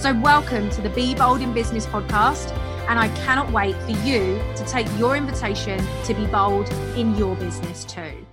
So, welcome to the Be Bold in Business podcast and I cannot wait for you to take your invitation to be bold in your business too.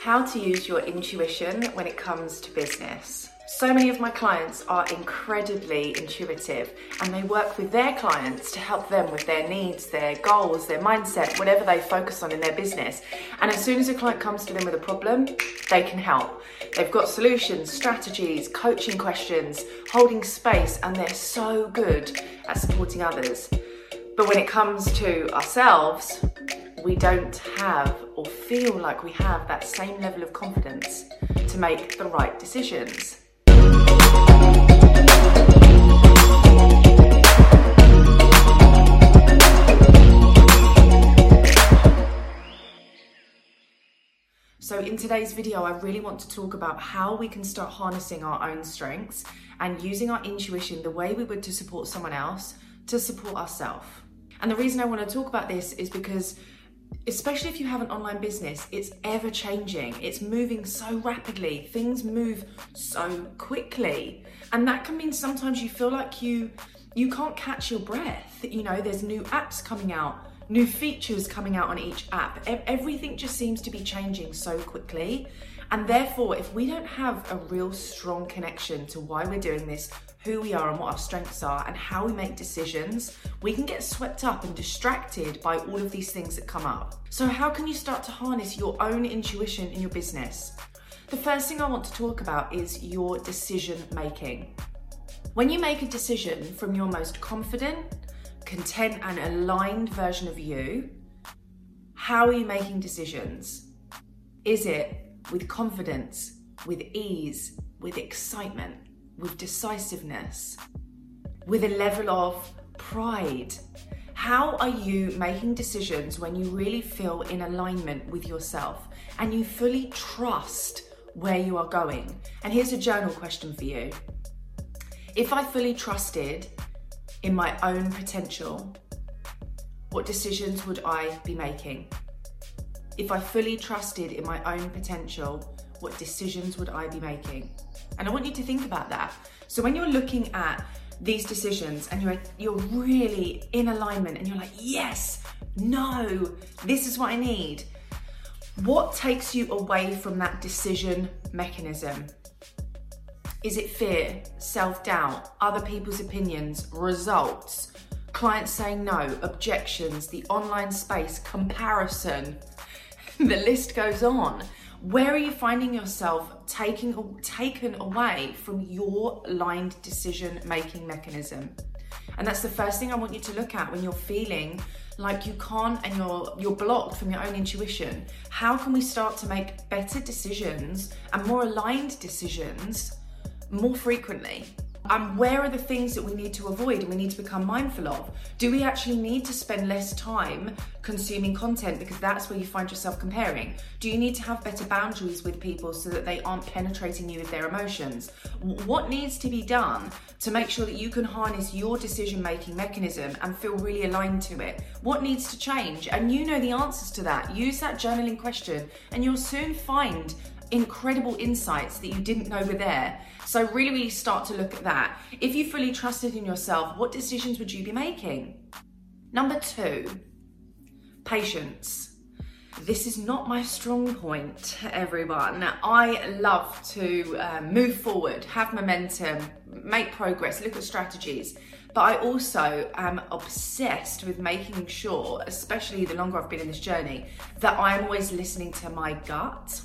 How to use your intuition when it comes to business. So many of my clients are incredibly intuitive and they work with their clients to help them with their needs, their goals, their mindset, whatever they focus on in their business. And as soon as a client comes to them with a problem, they can help. They've got solutions, strategies, coaching questions, holding space, and they're so good at supporting others. But when it comes to ourselves, we don't have or feel like we have that same level of confidence to make the right decisions. So in today's video, I really want to talk about how we can start harnessing our own strengths and using our intuition the way we would to support someone else to support ourselves. And the reason I want to talk about this is because especially if you have an online business, it's ever changing. It's moving so rapidly. Things move so quickly. And that can mean sometimes you feel like you you can't catch your breath. You know, there's new apps coming out new features coming out on each app. Everything just seems to be changing so quickly. And therefore, if we don't have a real strong connection to why we're doing this, who we are, and what our strengths are, and how we make decisions, we can get swept up and distracted by all of these things that come up. So, how can you start to harness your own intuition in your business? The first thing I want to talk about is your decision making. When you make a decision from your most confident, content and aligned version of you, how are you making decisions? Is it with confidence, with ease, with excitement, with decisiveness, with a level of pride? How are you making decisions when you really feel in alignment with yourself and you fully trust where you are going? And here's a journal question for you. If I fully trusted in my own potential, what decisions would I be making? If I fully trusted in my own potential, what decisions would I be making? And I want you to think about that. So when you're looking at these decisions and you're you're really in alignment and you're like, "Yes, no, this is what I need." What takes you away from that decision mechanism? Is it fear, self doubt, other people's opinions, results, clients saying no, objections, the online space, comparison? the list goes on. Where are you finding yourself taking taken away from your aligned decision making mechanism? And that's the first thing I want you to look at when you're feeling like you can't and you're you're blocked from your own intuition. How can we start to make better decisions and more aligned decisions more frequently. And where are the things that we need to avoid and we need to become mindful of? Do we actually need to spend less time consuming content because that's where you find yourself comparing? Do you need to have better boundaries with people so that they aren't penetrating you with their emotions? What needs to be done to make sure that you can harness your decision making mechanism and feel really aligned to it? What needs to change? And you know the answers to that. Use that journaling question and you'll soon find incredible insights that you didn't know were there. So, really, really start to look at that. If you fully trusted in yourself, what decisions would you be making? Number two, patience. This is not my strong point, everyone. I love to uh, move forward, have momentum, make progress, look at strategies. But I also am obsessed with making sure, especially the longer I've been in this journey, that I'm always listening to my gut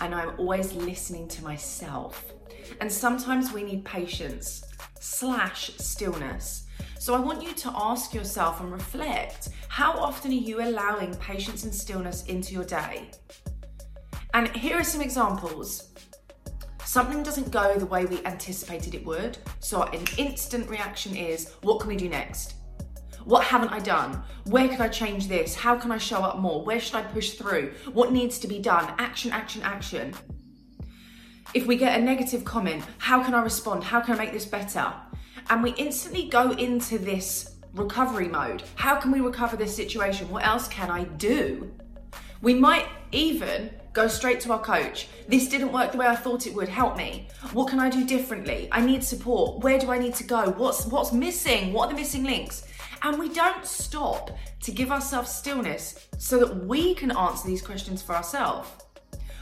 and I'm always listening to myself. And sometimes we need patience slash stillness. So I want you to ask yourself and reflect how often are you allowing patience and stillness into your day? And here are some examples. Something doesn't go the way we anticipated it would. So an instant reaction is, what can we do next? What haven't I done? Where could I change this? How can I show up more? Where should I push through? What needs to be done? Action, action, action. If we get a negative comment, how can I respond? How can I make this better? And we instantly go into this recovery mode. How can we recover this situation? What else can I do? We might even go straight to our coach. This didn't work the way I thought it would. Help me. What can I do differently? I need support. Where do I need to go? What's what's missing? What are the missing links? And we don't stop to give ourselves stillness so that we can answer these questions for ourselves.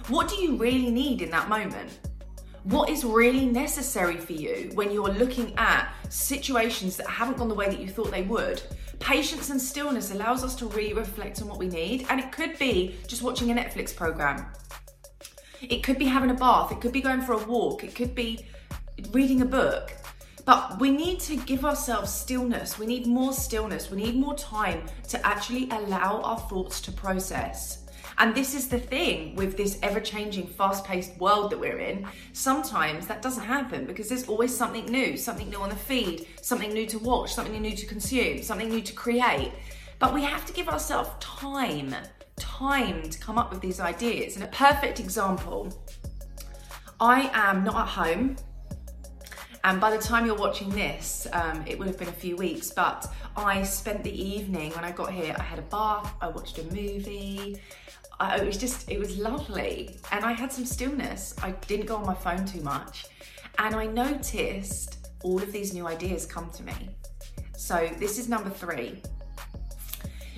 What do you really need in that moment? What is really necessary for you when you're looking at situations that haven't gone the way that you thought they would? Patience and stillness allows us to really reflect on what we need, and it could be just watching a Netflix program. It could be having a bath, it could be going for a walk, it could be reading a book. But we need to give ourselves stillness. We need more stillness. We need more time to actually allow our thoughts to process. And this is the thing with this ever changing, fast paced world that we're in. Sometimes that doesn't happen because there's always something new, something new on the feed, something new to watch, something new to consume, something new to create. But we have to give ourselves time, time to come up with these ideas. And a perfect example I am not at home and by the time you're watching this, um, it would have been a few weeks, but I spent the evening when I got here, I had a bath, I watched a movie. I, it was just, it was lovely. And I had some stillness. I didn't go on my phone too much. And I noticed all of these new ideas come to me. So this is number three.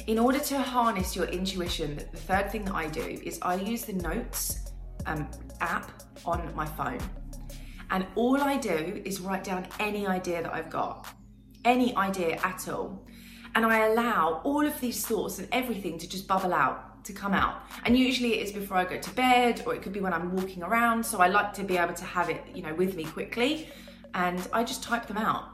In order to harness your intuition, the third thing that I do is I use the notes um, app on my phone. And all I do is write down any idea that I've got, any idea at all. And I allow all of these thoughts and everything to just bubble out, to come out. And usually it is before I go to bed or it could be when I'm walking around. So I like to be able to have it, you know, with me quickly. And I just type them out.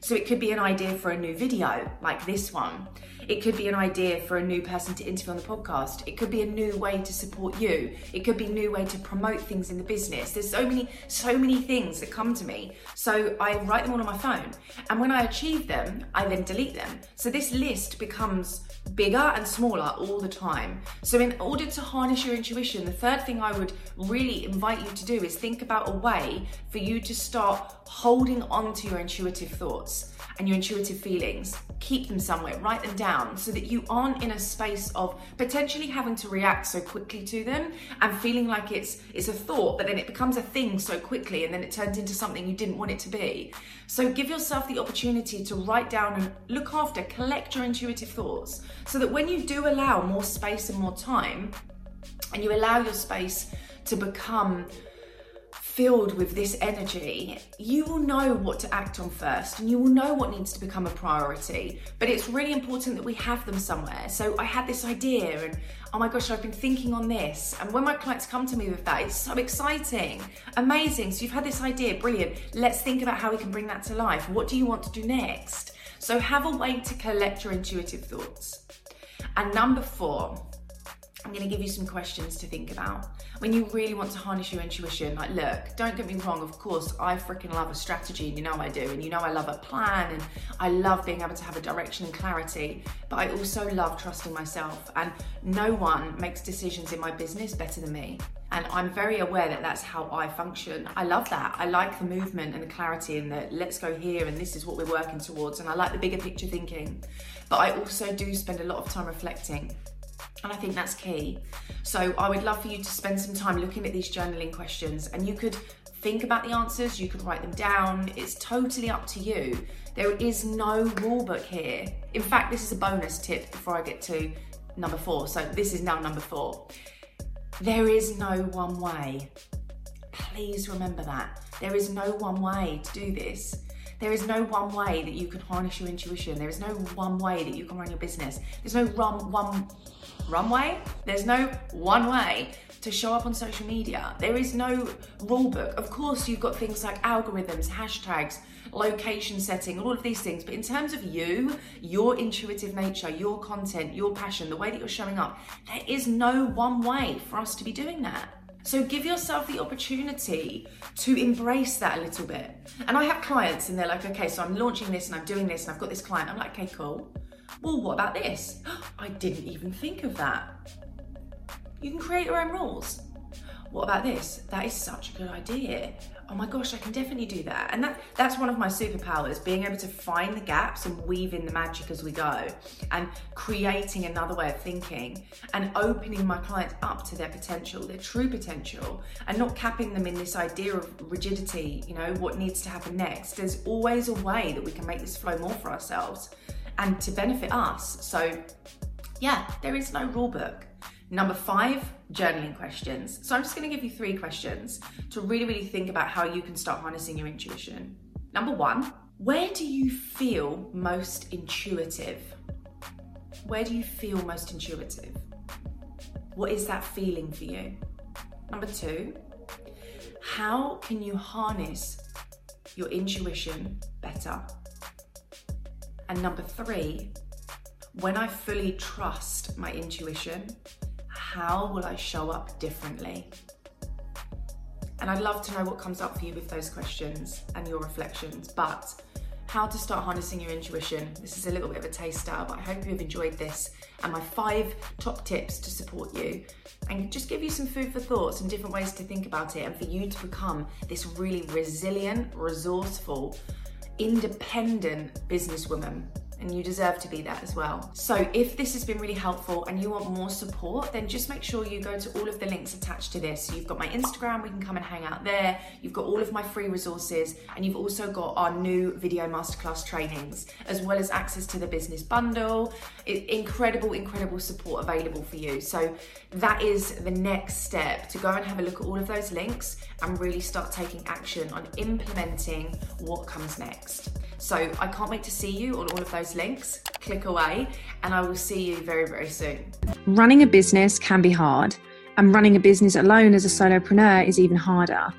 So it could be an idea for a new video like this one. It could be an idea for a new person to interview on the podcast. It could be a new way to support you. It could be a new way to promote things in the business. There's so many, so many things that come to me. So I write them all on my phone. And when I achieve them, I then delete them. So this list becomes bigger and smaller all the time. So in order to harness your intuition, the third thing I would really invite you to do is think about a way for you to start holding on to your intuitive thoughts and your intuitive feelings. Keep them somewhere, write them down so that you aren't in a space of potentially having to react so quickly to them and feeling like it's it's a thought, but then it becomes a thing so quickly and then it turns into something you didn't want it to be. So give yourself the opportunity to write down and look after, collect your intuitive thoughts so that when you do allow more space and more time and you allow your space to become filled with this energy, you will know what to act on first and you will know what needs to become a priority. But it's really important that we have them somewhere. So I had this idea and oh my gosh, I've been thinking on this. And when my clients come to me with that, it's so exciting, amazing. So you've had this idea, brilliant. Let's think about how we can bring that to life. What do you want to do next? So have a way to collect your intuitive thoughts. And number four, I'm to give you some questions to think about. When you really want to harness your intuition, like, look, don't get me wrong, of course, I freaking love a strategy, and you know I do, and you know I love a plan, and I love being able to have a direction and clarity, but I also love trusting myself, and no one makes decisions in my business better than me. And I'm very aware that that's how I function. I love that. I like the movement and the clarity and the let's go here and this is what we're working towards. And I like the bigger picture thinking. But I also do spend a lot of time reflecting and I think that's key. So I would love for you to spend some time looking at these journaling questions and you could think about the answers, you could write them down. It's totally up to you. There is no rule book here. In fact, this is a bonus tip before I get to number four. So this is now number four. There is no one way. Please remember that. There is no one way to do this. There is no one way that you can harness your intuition. There is no one way that you can run your business. There's no one, one runway. There's no one way to show up on social media. There is no rule book. Of course, you've got things like algorithms, hashtags, location setting, all of these things. But in terms of you, your intuitive nature, your content, your passion, the way that you're showing up, there is no one way for us to be doing that. So give yourself the opportunity to embrace that a little bit. And I have clients and they're like, okay, so I'm launching this and I'm doing this and I've got this client. I'm like, okay, cool. Well, what about this? I didn't even think of that. You can create your own rules. What about this? That is such a good idea. Oh my gosh, I can definitely do that. And that that's one of my superpowers, being able to find the gaps and weave in the magic as we go and creating another way of thinking and opening my clients up to their potential, their true potential, and not capping them in this idea of rigidity, you know, what needs to happen next. There's always a way that we can make this flow more for ourselves and to benefit us. So, yeah, there is no rule book. Number five, journaling questions. So, I'm just going to give you three questions to really, really think about how you can start harnessing your intuition. Number one, where do you feel most intuitive? Where do you feel most intuitive? What is that feeling for you? Number two, how can you harness your intuition better? And number three, when I fully trust my intuition, how will I show up differently? And I'd love to know what comes up for you with those questions and your reflections. But how to start harnessing your intuition. This is a little bit of a taster, but I hope you've enjoyed this and my five top tips to support you and just give you some food for thoughts and different ways to think about it and for you to become this really resilient, resourceful, independent businesswoman and you deserve to be that as well. So if this has been really helpful and you want more support, then just make sure you go to all of the links attached to this. You've got my Instagram, we can come and hang out there. You've got all of my free resources and you've also got our new video masterclass trainings, as well as access to the business bundle. It, incredible, incredible support available for you. So that is the next step to go and have a look at all of those links and really start taking action on implementing what comes next. So I can't wait to see you on all of those links. Click away, and I will see you very, very soon. Running a business can be hard, and running a business alone as a solopreneur is even harder.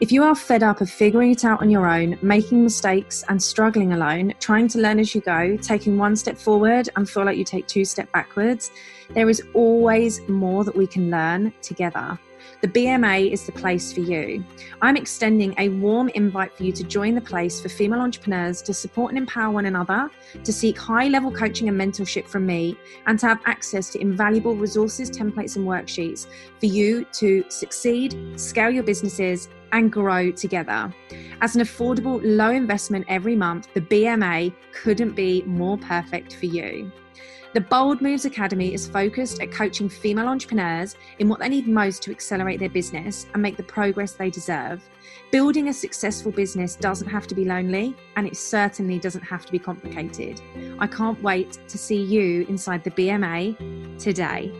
If you are fed up of figuring it out on your own, making mistakes and struggling alone, trying to learn as you go, taking one step forward and feel like you take two steps backwards, there is always more that we can learn together the BMA is the place for you. I'm extending a warm invite for you to join the place for female entrepreneurs to support and empower one another, to seek high level coaching and mentorship from me, and to have access to invaluable resources, templates, and worksheets for you to succeed, scale your businesses, and grow together. As an affordable, low investment every month, the BMA couldn't be more perfect for you. The Bold Moves Academy is focused at coaching female entrepreneurs in what they need most to accelerate their business and make the progress they deserve. Building a successful business doesn't have to be lonely, and it certainly doesn't have to be complicated. I can't wait to see you inside the BMA today.